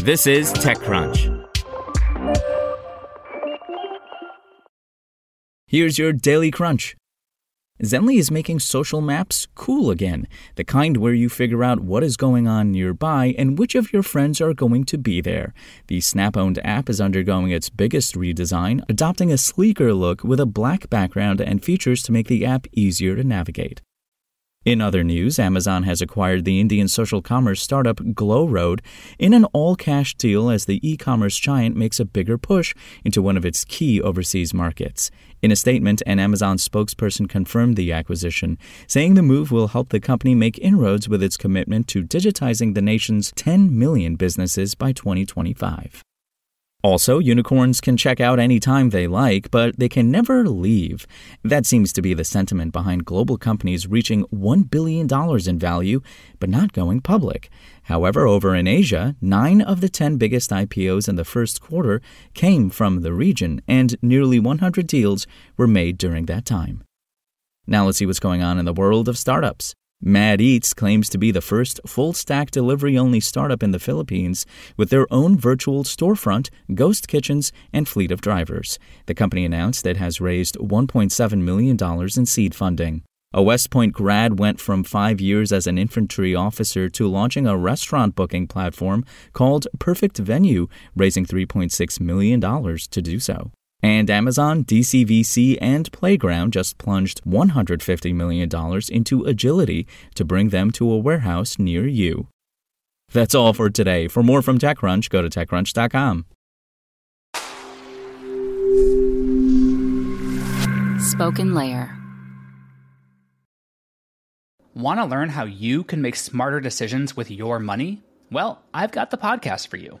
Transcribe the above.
This is TechCrunch. Here's your daily crunch. Zenly is making social maps cool again, the kind where you figure out what is going on nearby and which of your friends are going to be there. The Snap owned app is undergoing its biggest redesign, adopting a sleeker look with a black background and features to make the app easier to navigate. In other news, Amazon has acquired the Indian social commerce startup Glowroad in an all cash deal as the e commerce giant makes a bigger push into one of its key overseas markets. In a statement, an Amazon spokesperson confirmed the acquisition, saying the move will help the company make inroads with its commitment to digitizing the nation's 10 million businesses by 2025. Also, unicorns can check out anytime they like, but they can never leave. That seems to be the sentiment behind global companies reaching $1 billion in value, but not going public. However, over in Asia, nine of the 10 biggest IPOs in the first quarter came from the region, and nearly 100 deals were made during that time. Now let's see what's going on in the world of startups. Mad Eats claims to be the first full stack delivery only startup in the Philippines with their own virtual storefront, ghost kitchens, and fleet of drivers. The company announced it has raised $1.7 million in seed funding. A West Point grad went from five years as an infantry officer to launching a restaurant booking platform called Perfect Venue, raising $3.6 million to do so. And Amazon, DCVC, and Playground just plunged $150 million into Agility to bring them to a warehouse near you. That's all for today. For more from TechCrunch, go to TechCrunch.com. Spoken Layer. Want to learn how you can make smarter decisions with your money? Well, I've got the podcast for you.